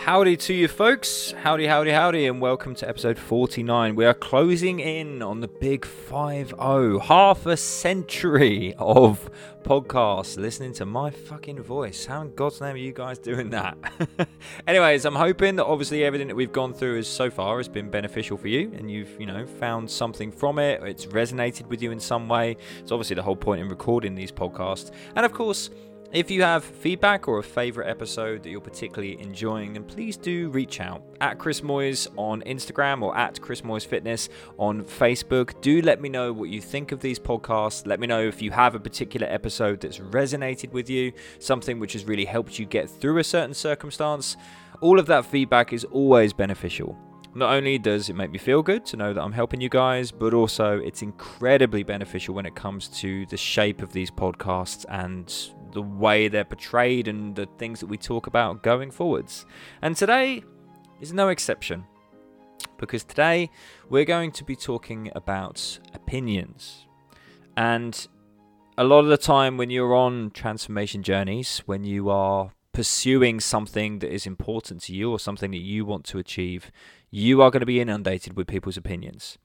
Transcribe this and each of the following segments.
Howdy to you folks. Howdy, howdy, howdy, and welcome to episode 49. We are closing in on the big 5 0, half a century of podcasts listening to my fucking voice. How in God's name are you guys doing that? Anyways, I'm hoping that obviously everything that we've gone through is so far has been beneficial for you and you've, you know, found something from it, it's resonated with you in some way. It's obviously the whole point in recording these podcasts. And of course, if you have feedback or a favourite episode that you're particularly enjoying, then please do reach out at Chris Moyes on Instagram or at Chris Moyes Fitness on Facebook. Do let me know what you think of these podcasts. Let me know if you have a particular episode that's resonated with you, something which has really helped you get through a certain circumstance. All of that feedback is always beneficial. Not only does it make me feel good to know that I'm helping you guys, but also it's incredibly beneficial when it comes to the shape of these podcasts and the way they're portrayed and the things that we talk about going forwards. And today is no exception because today we're going to be talking about opinions. And a lot of the time, when you're on transformation journeys, when you are pursuing something that is important to you or something that you want to achieve, you are going to be inundated with people's opinions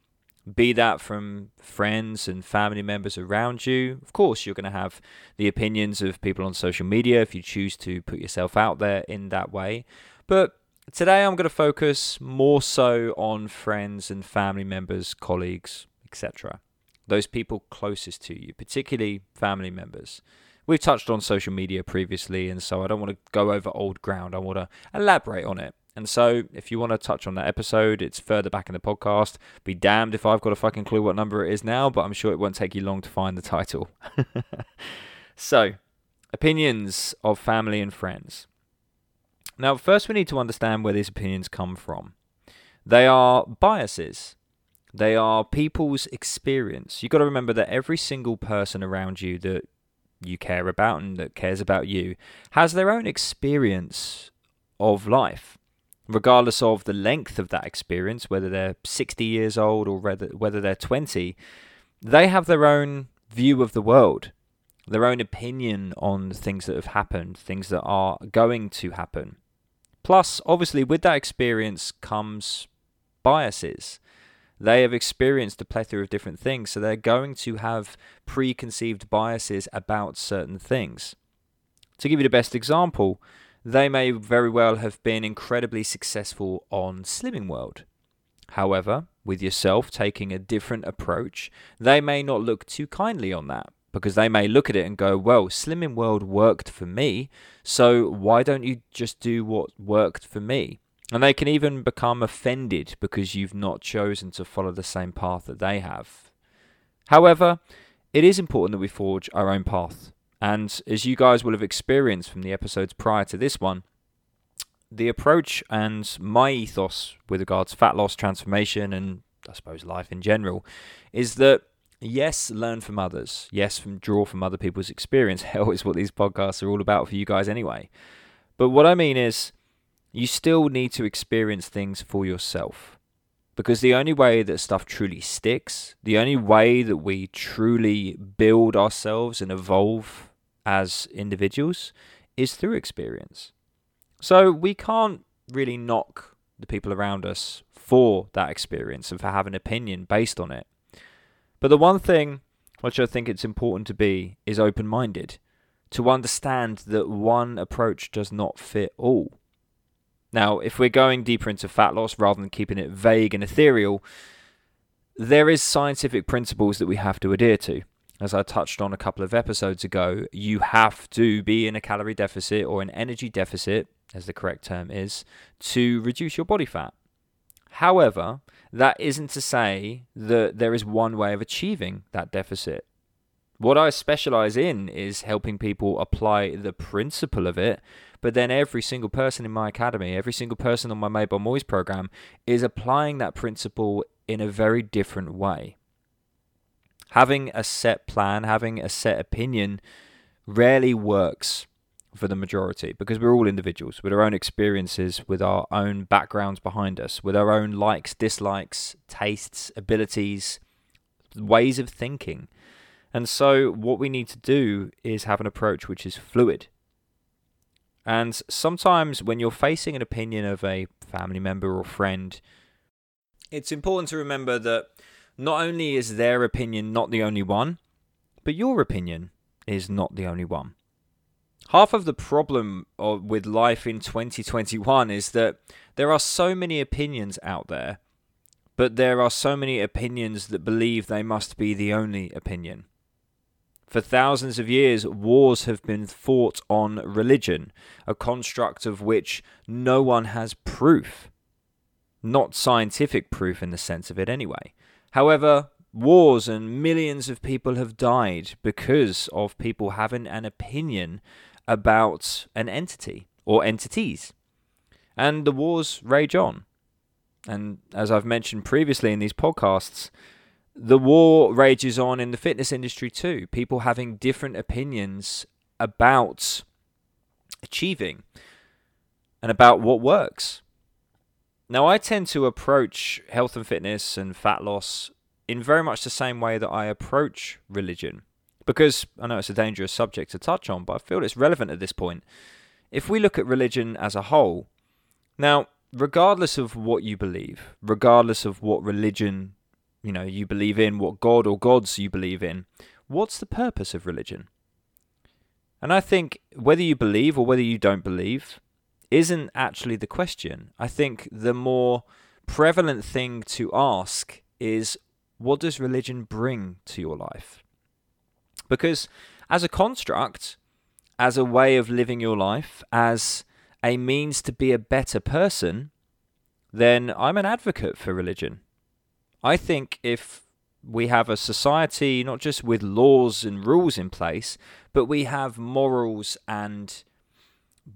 be that from friends and family members around you. Of course, you're going to have the opinions of people on social media if you choose to put yourself out there in that way. But today I'm going to focus more so on friends and family members, colleagues, etc. Those people closest to you, particularly family members. We've touched on social media previously, and so I don't want to go over old ground. I want to elaborate on it. And so, if you want to touch on that episode, it's further back in the podcast. Be damned if I've got a fucking clue what number it is now, but I'm sure it won't take you long to find the title. so, opinions of family and friends. Now, first, we need to understand where these opinions come from. They are biases, they are people's experience. You've got to remember that every single person around you that you care about and that cares about you has their own experience of life regardless of the length of that experience, whether they're 60 years old or whether, whether they're 20, they have their own view of the world, their own opinion on things that have happened, things that are going to happen. Plus, obviously, with that experience comes biases. They have experienced a plethora of different things, so they're going to have preconceived biases about certain things. To give you the best example, they may very well have been incredibly successful on Slimming World. However, with yourself taking a different approach, they may not look too kindly on that because they may look at it and go, well, Slimming World worked for me, so why don't you just do what worked for me? And they can even become offended because you've not chosen to follow the same path that they have. However, it is important that we forge our own path and as you guys will have experienced from the episodes prior to this one, the approach and my ethos with regards to fat loss transformation and I suppose life in general is that yes, learn from others. Yes, from draw from other people's experience. Hell is what these podcasts are all about for you guys anyway. But what I mean is you still need to experience things for yourself. Because the only way that stuff truly sticks, the only way that we truly build ourselves and evolve as individuals is through experience. So we can't really knock the people around us for that experience and for having an opinion based on it. But the one thing which I think it's important to be is open minded, to understand that one approach does not fit all. Now, if we're going deeper into fat loss rather than keeping it vague and ethereal, there is scientific principles that we have to adhere to. As I touched on a couple of episodes ago, you have to be in a calorie deficit or an energy deficit, as the correct term is, to reduce your body fat. However, that isn't to say that there is one way of achieving that deficit. What I specialize in is helping people apply the principle of it but then every single person in my academy, every single person on my Made by program is applying that principle in a very different way. Having a set plan, having a set opinion rarely works for the majority because we're all individuals with our own experiences, with our own backgrounds behind us, with our own likes, dislikes, tastes, abilities, ways of thinking. And so, what we need to do is have an approach which is fluid, And sometimes when you're facing an opinion of a family member or friend, it's important to remember that not only is their opinion not the only one, but your opinion is not the only one. Half of the problem with life in 2021 is that there are so many opinions out there, but there are so many opinions that believe they must be the only opinion. For thousands of years, wars have been fought on religion, a construct of which no one has proof. Not scientific proof in the sense of it, anyway. However, wars and millions of people have died because of people having an opinion about an entity or entities. And the wars rage on. And as I've mentioned previously in these podcasts, the war rages on in the fitness industry too. People having different opinions about achieving and about what works. Now, I tend to approach health and fitness and fat loss in very much the same way that I approach religion. Because I know it's a dangerous subject to touch on, but I feel it's relevant at this point. If we look at religion as a whole, now, regardless of what you believe, regardless of what religion you know you believe in, what god or gods you believe in, what's the purpose of religion? And I think whether you believe or whether you don't believe isn't actually the question. I think the more prevalent thing to ask is what does religion bring to your life? Because as a construct, as a way of living your life, as a means to be a better person, then I'm an advocate for religion. I think if we have a society not just with laws and rules in place, but we have morals and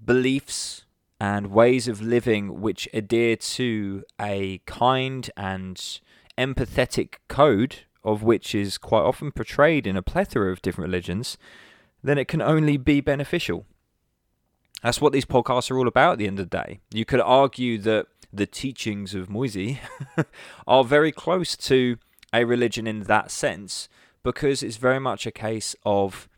beliefs and ways of living which adhere to a kind and empathetic code of which is quite often portrayed in a plethora of different religions, then it can only be beneficial. That's what these podcasts are all about at the end of the day. You could argue that the teachings of Moisey are very close to a religion in that sense because it's very much a case of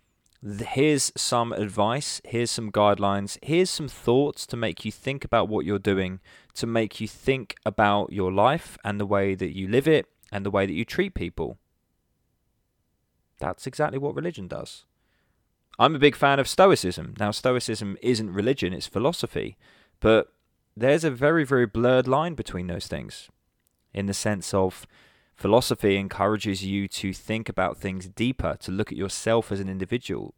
here's some advice, here's some guidelines, here's some thoughts to make you think about what you're doing, to make you think about your life and the way that you live it and the way that you treat people. That's exactly what religion does. I'm a big fan of Stoicism. Now, Stoicism isn't religion, it's philosophy. But there's a very, very blurred line between those things in the sense of philosophy encourages you to think about things deeper, to look at yourself as an individual,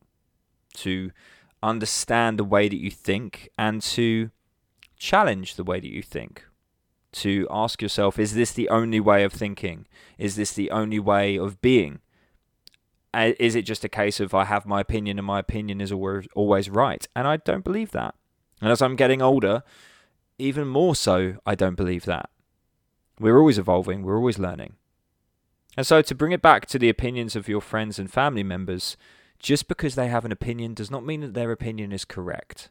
to understand the way that you think, and to challenge the way that you think. To ask yourself, is this the only way of thinking? Is this the only way of being? Is it just a case of I have my opinion and my opinion is always, right? And I don't believe that. And as I'm getting older, even more so, I don't believe that. We're always evolving, we're always learning. And so, to bring it back to the opinions of your friends and family members, just because they have an opinion does not mean that their opinion is correct.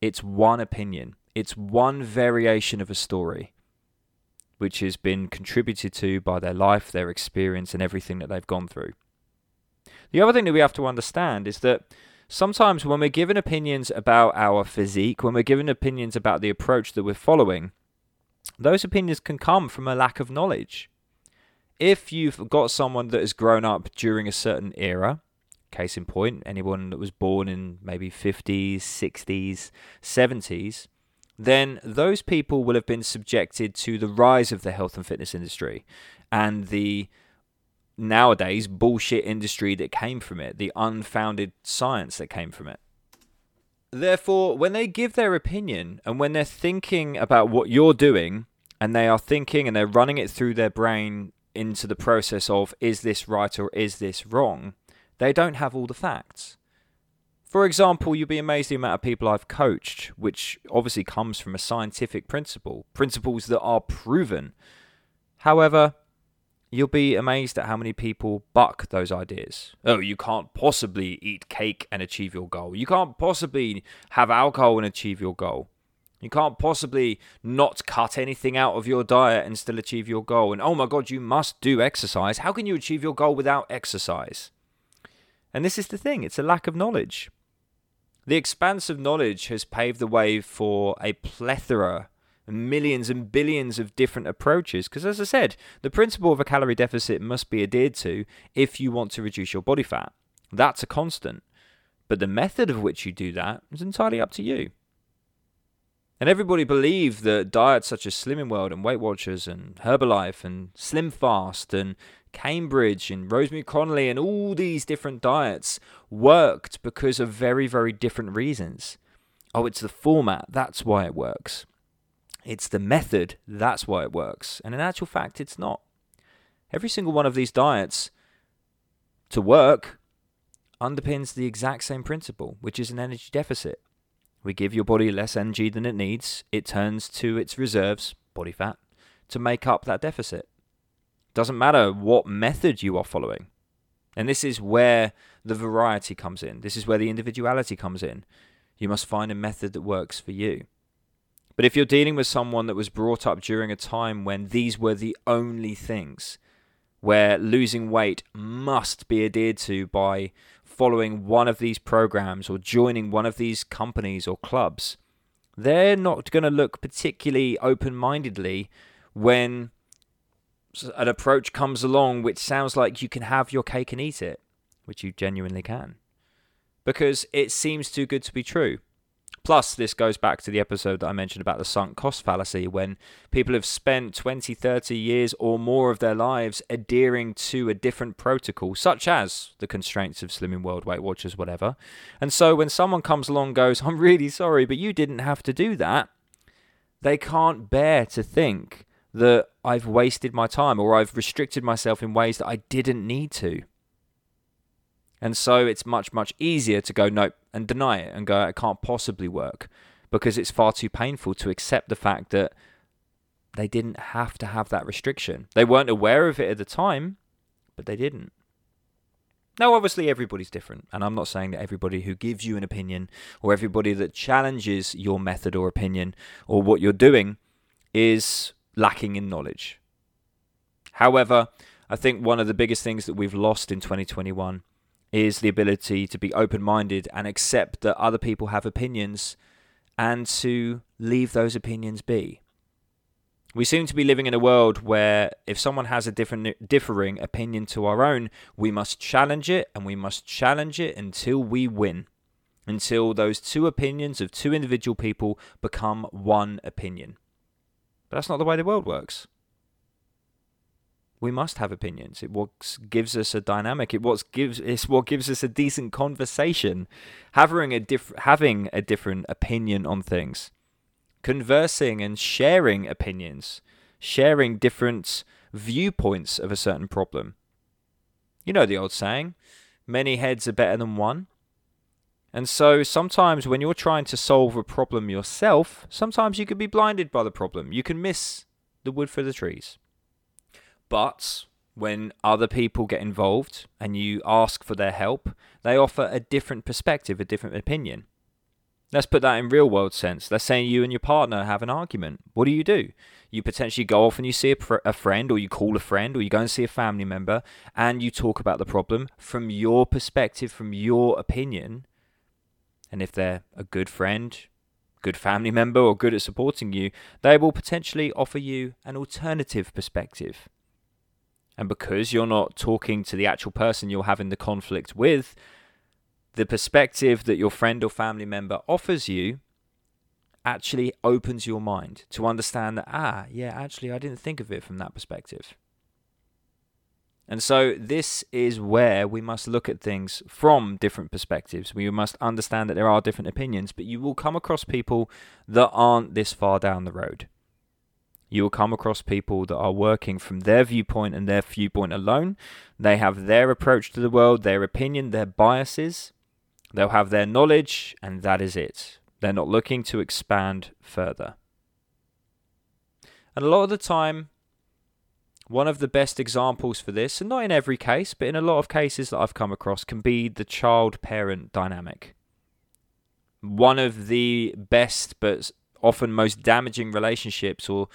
It's one opinion, it's one variation of a story, which has been contributed to by their life, their experience, and everything that they've gone through. The other thing that we have to understand is that sometimes when we're given opinions about our physique, when we're given opinions about the approach that we're following, those opinions can come from a lack of knowledge. If you've got someone that has grown up during a certain era, case in point, anyone that was born in maybe 50s, 60s, 70s, then those people will have been subjected to the rise of the health and fitness industry and the nowadays bullshit industry that came from it, the unfounded science that came from it. Therefore, when they give their opinion and when they're thinking about what you're doing and they are thinking and they're running it through their brain into the process of is this right or is this wrong, they don't have all the facts. For example, you'll be amazed the amount of people I've coached, which obviously comes from a scientific principle, principles that are proven. However, you'll be amazed at how many people buck those ideas. Oh, you can't possibly eat cake and achieve your goal. You can't possibly have alcohol and achieve your goal. You can't possibly not cut anything out of your diet and still achieve your goal. And oh my God, you must do exercise. How can you achieve your goal without exercise? And this is the thing it's a lack of knowledge. The expanse of knowledge has paved the way for a plethora, millions and billions of different approaches. Because, as I said, the principle of a calorie deficit must be adhered to if you want to reduce your body fat. That's a constant. But the method of which you do that is entirely up to you. And everybody believed that diets such as Slimming World and Weight Watchers and Herbalife and Slim Fast and Cambridge and Rosemary Conley and all these different diets worked because of very, very different reasons. Oh, it's the format, that's why it works. It's the method, that's why it works. And in actual fact, it's not. Every single one of these diets to work underpins the exact same principle, which is an energy deficit. We give your body less energy than it needs, it turns to its reserves, body fat, to make up that deficit. Doesn't matter what method you are following. And this is where the variety comes in. This is where the individuality comes in. You must find a method that works for you. But if you're dealing with someone that was brought up during a time when these were the only things, where losing weight must be adhered to by following one of these programs or joining one of these companies or clubs, they're not going to look particularly open mindedly when an approach comes along which sounds like you can have your cake and eat it, which you genuinely can, because it seems too good to be true. Plus, this goes back to the episode that I mentioned about the sunk cost fallacy when people have spent 20, 30 years or more of their lives adhering to a different protocol, such as the constraints of Slimming World, Weight Watchers, whatever. And so when someone comes along goes, I'm really sorry, but you didn't have to do that, they can't bear to think that I've wasted my time or I've restricted myself in ways that I didn't need to. And so it's much, much easier to go, nope, and deny it and go, it can't possibly work because it's far too painful to accept the fact that they didn't have to have that restriction. They weren't aware of it at the time, but they didn't. Now, obviously, everybody's different, and I'm not saying that everybody who gives you an opinion or everybody that challenges your method or opinion or what you're doing is lacking in knowledge. However, I think one of the biggest things that we've lost in 2021 is the ability to be open minded and accept that other people have opinions and to leave those opinions be. We seem to be living in a world where if someone has a different differing opinion to our own, we must challenge it and we must challenge it until we win. Until those two opinions of two individual people become one opinion. But that's not the way the world works we must have opinions. It what gives us a dynamic. It what gives it's what gives us a decent conversation. Having a diff- having a different opinion on things, conversing and sharing opinions, sharing different viewpoints of a certain problem. You know the old saying, many heads are better than one. And so sometimes when you're trying to solve a problem yourself, sometimes you could be blinded by the problem. You can miss the wood for the trees. But when other people get involved and you ask for their help, they offer a different perspective, a different opinion. Let's put that in real world sense. Let's say you and your partner have an argument. What do you do? You potentially go off and you see a, pr- a, friend, or you call a friend, or you go and see a family member, and you talk about the problem from your perspective, from your opinion. And if they're a good friend, good family member, or good at supporting you, they will potentially offer you an alternative perspective. And because you're not talking to the actual person you're having the conflict with, the perspective that your friend or family member offers you actually opens your mind to understand that, ah, yeah, actually, I didn't think of it from that perspective. And so, this is where we must look at things from different perspectives. We must understand that there are different opinions, but you will come across people that aren't this far down the road. You will come across people that are working from their viewpoint and their viewpoint alone. They have their approach to the world, their opinion, their biases. They'll have their knowledge, and that is it. They're not looking to expand further. And a lot of the time, one of the best examples for this, and not in every case, but in a lot of cases that I've come across, can be the child parent dynamic. One of the best, but often most damaging relationships or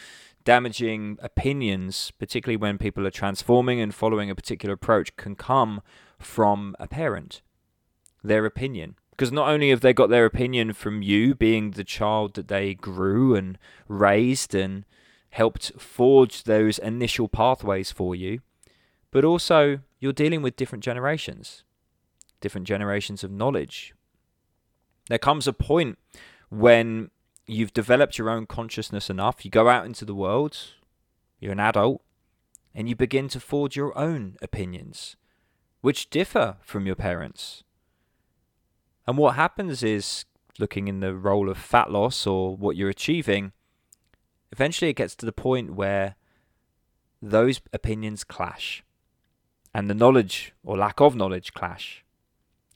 damaging opinions, particularly when people are transforming and following a particular approach, can come from a parent. Their opinion Because not only have they got their opinion from you being the child that they grew and raised and helped forge those initial pathways for you, but also you're dealing with different generations, different generations of knowledge. There comes a point when you've developed your own consciousness enough, you go out into the world, you're an adult, and you begin to forge your own opinions, which differ from your parents. And what happens is, looking in the role of fat loss or what you're achieving, eventually it gets to the point where those opinions clash and the knowledge or lack of knowledge clash.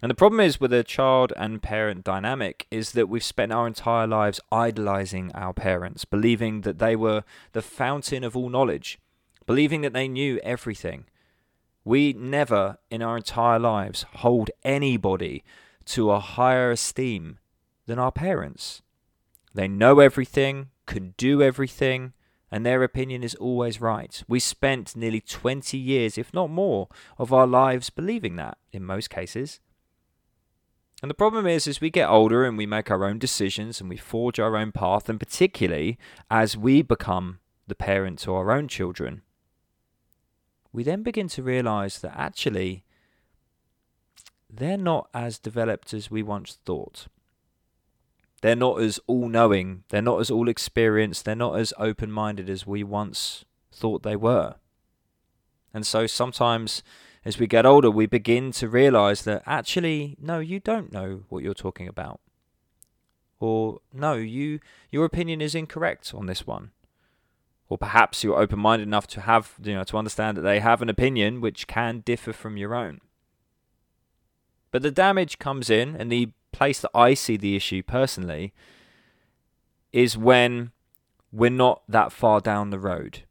And the problem is with a child and parent dynamic is that we've spent our entire lives idolizing our parents, believing that they were the fountain of all knowledge, believing that they knew everything. We never in our entire lives hold anybody to a higher esteem than our parents. They know everything, can do everything, and their opinion is always right. We spent nearly 20 years, if not more, of our lives believing that in most cases. And the problem is, as we get older and we make our own decisions and we forge our own path, and particularly as we become the parent to our own children, we then begin to realize that actually they're not as developed as we once thought. They're not as all knowing, they're not as all experienced, they're not as open minded as we once thought they were. And so sometimes as we get older, we begin to realize that actually, no, you don't know what you're talking about. Or no, you your opinion is incorrect on this one. Or perhaps you're open minded enough to have you know to understand that they have an opinion which can differ from your own. But the damage comes in, and the place that I see the issue personally is when we're not that far down the road.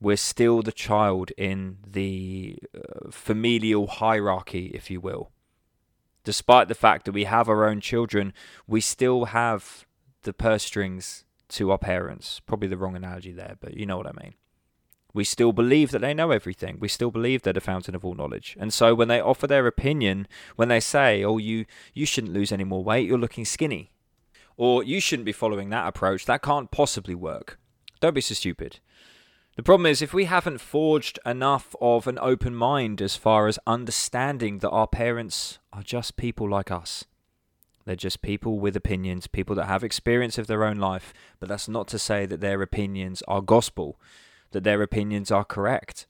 We're still the child in the uh, familial hierarchy, if you will. Despite the fact that we have our own children, we still have the purse strings to our parents. Probably the wrong analogy there, but you know what I mean. We still believe that they know everything. We still believe they're the fountain of all knowledge. And so when they offer their opinion, when they say, "Oh, you you shouldn't lose any more weight. You're looking skinny." Or you shouldn't be following that approach. That can't possibly work. Don't be so stupid. The problem is, if we haven't forged enough of an open mind as far as understanding that our parents are just people like us, they're just people with opinions, people that have experience of their own life, but that's not to say that their opinions are gospel that their opinions are correct.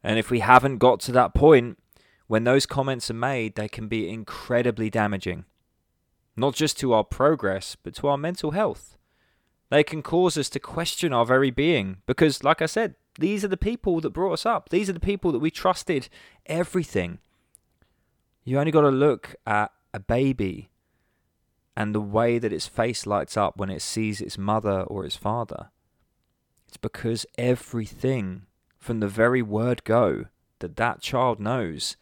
And if we haven't got to that point, when those comments are made, they can be incredibly damaging. Not just to our progress, but to our mental health. They can cause us to question our very being because, like I said, these are the people that brought us up. These are the people that we trusted everything. You only got to look at a baby and the way that its face lights up when it sees its mother or its father. It's because everything from the very word go that that child knows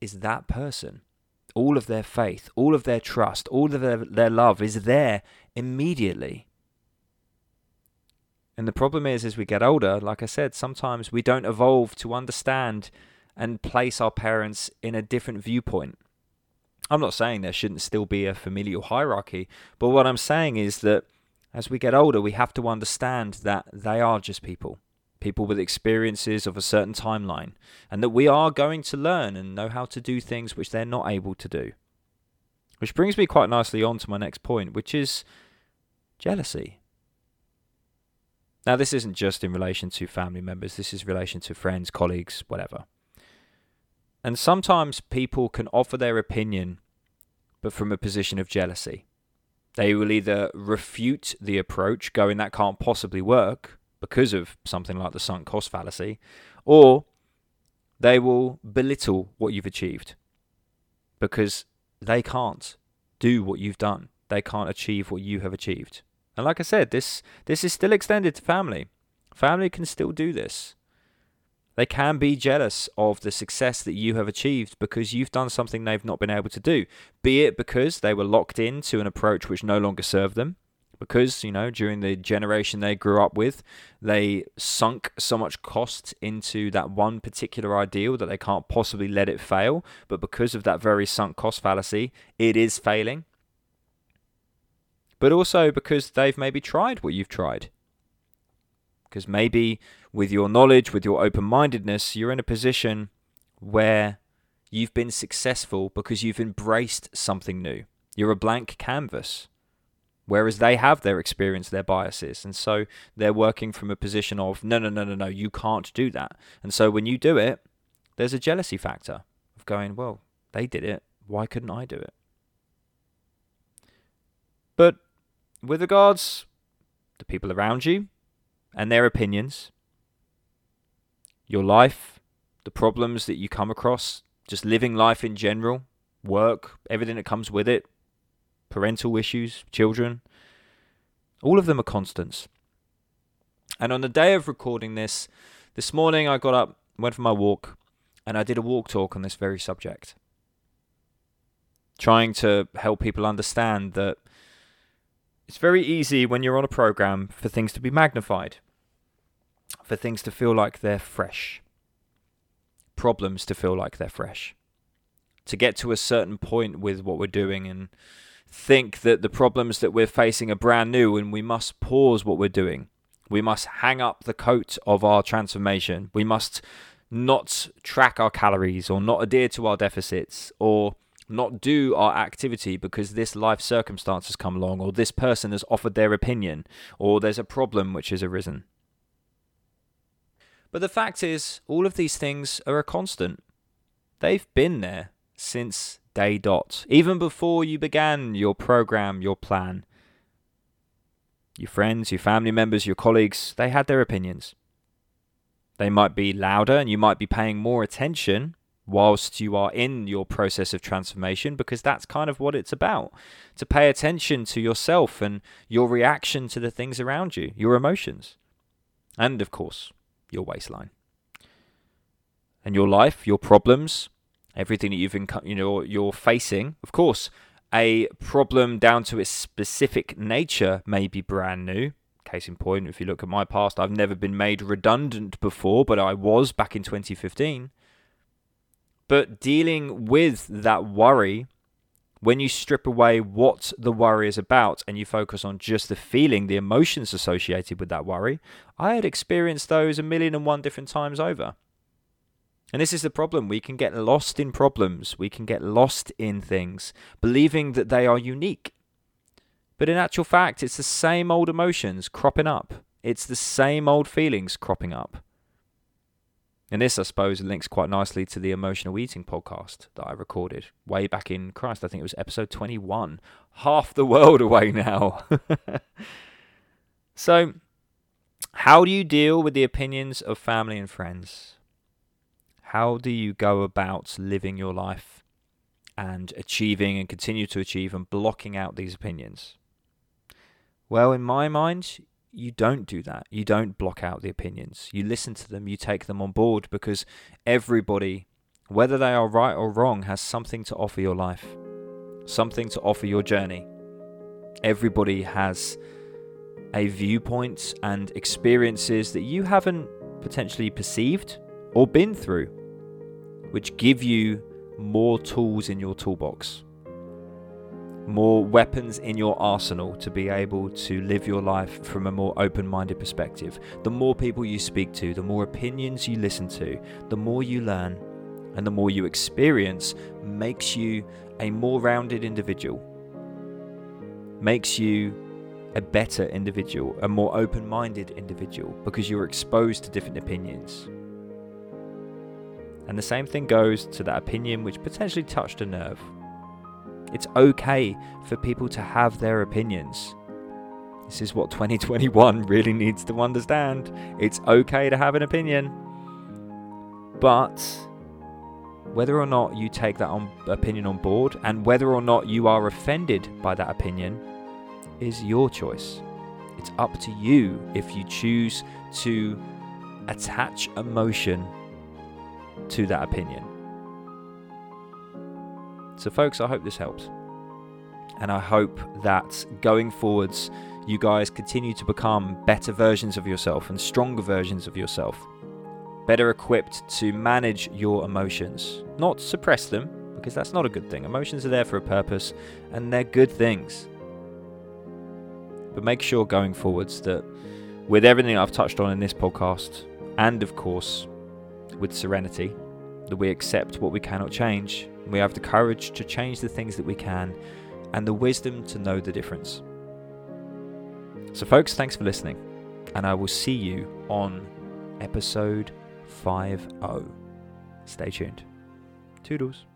is that person. All of their faith, all of their trust, all of their, their love is there immediately. And the problem is, as we get older, like I said, sometimes we don't evolve to understand and place our parents in a different viewpoint. I'm not saying there shouldn't still be a familial hierarchy, but what I'm saying is that as we get older, we have to understand that they are just people, people with experiences of a certain timeline, and that we are going to learn and know how to do things which they're not able to do. Which brings me quite nicely on to my next point, which is jealousy. Now, this isn't just in relation to family members, this is relation to friends, colleagues, whatever. And sometimes people can offer their opinion, but from a position of jealousy. They will either refute the approach, going that can't possibly work because of something like the sunk cost fallacy, or they will belittle what you've achieved because they can't do what you've done. They can't achieve what you have achieved. And like I said, this this is still extended to family. Family can still do this. They can be jealous of the success that you have achieved because you've done something they've not been able to do, be it because they were locked into an approach which no longer served them, because, you know, during the generation they grew up with, they sunk so much cost into that one particular ideal that they can't possibly let it fail. But because of that very sunk cost fallacy, it is failing. But also because they've maybe tried what you've tried. Because maybe with your knowledge, with your open mindedness, you're in a position where you've been successful because you've embraced something new. You're a blank canvas. Whereas they have their experience, their biases. And so they're working from a position of, no, no, no, no, no, you can't do that. And so when you do it, there's a jealousy factor of going, well, they did it. Why couldn't I do it? But with regards to people around you and their opinions, your life, the problems that you come across, just living life in general, work, everything that comes with it, parental issues, children, all of them are constants. And on the day of recording this, this morning I got up, went for my walk, and I did a walk talk on this very subject. Trying to help people understand that it's very easy when you're on a program for things to be magnified, for things to feel like they're fresh, problems to feel like they're fresh, to get to a certain point with what we're doing and think that the problems that we're facing are brand new and we must pause what we're doing. We must hang up the coat of our transformation. We must not track our calories or not adhere to our deficits or not do our activity because this life circumstance has come along or this person has offered their opinion or there's a problem which has arisen. But the fact is, all of these things are a constant. They've been there since day dot, even before you began your program, your plan. Your friends, your family members, your colleagues, they had their opinions. They might be louder and you might be paying more attention whilst you are in your process of transformation because that's kind of what it's about to pay attention to yourself and your reaction to the things around you, your emotions, and of course, your waistline. And your life, your problems, everything that you've you know you're facing. Of course, a problem down to its specific nature may be brand new. Case in point, if you look at my past, I've never been made redundant before, but I was back in 2015. But dealing with that worry, when you strip away what the worry is about and you focus on just the feeling, the emotions associated with that worry, I had experienced those a million and one different times over. And this is the problem. We can get lost in problems. We can get lost in things, believing that they are unique. But in actual fact, it's the same old emotions cropping up. It's the same old feelings cropping up. And this, I suppose, links quite nicely to the emotional eating podcast that I recorded way back in Christ. I think it was episode 21. Half the world away now. so, how do you deal with the opinions of family and friends? How do you go about living your life and achieving and continue to achieve and blocking out these opinions? Well, in my mind, you don't do that. You don't block out the opinions. You listen to them, you take them on board because everybody, whether they are right or wrong, has something to offer your life, something to offer your journey. Everybody has a viewpoint and experiences that you haven't potentially perceived or been through which give you more tools in your toolbox, more weapons in your arsenal to be able to live your life from a more open minded perspective. The more people you speak to, the more opinions you listen to, the more you learn, and the more you experience makes you a more rounded individual, makes you a better individual, a more open minded individual, because you're exposed to different opinions. And the same thing goes to that opinion which potentially touched a nerve. It's okay for people to have their opinions. This is what 2021 really needs to understand. It's okay to have an opinion. But whether or not you take that on, opinion on board and whether or not you are offended by that opinion is your choice. It's up to you if you choose to attach emotion to that opinion. So, folks, I hope this helps. And I hope that going forwards, you guys continue to become better versions of yourself and stronger versions of yourself. Better equipped to manage your emotions, not suppress them, because that's not a good thing. Emotions are there for a purpose and they're good things. But make sure going forwards that with everything I've touched on in this podcast, and of course with serenity, that we accept what we cannot change. We have the courage to change the things that we can and the wisdom to know the difference. So, folks, thanks for listening, and I will see you on episode 50. Stay tuned. Toodles.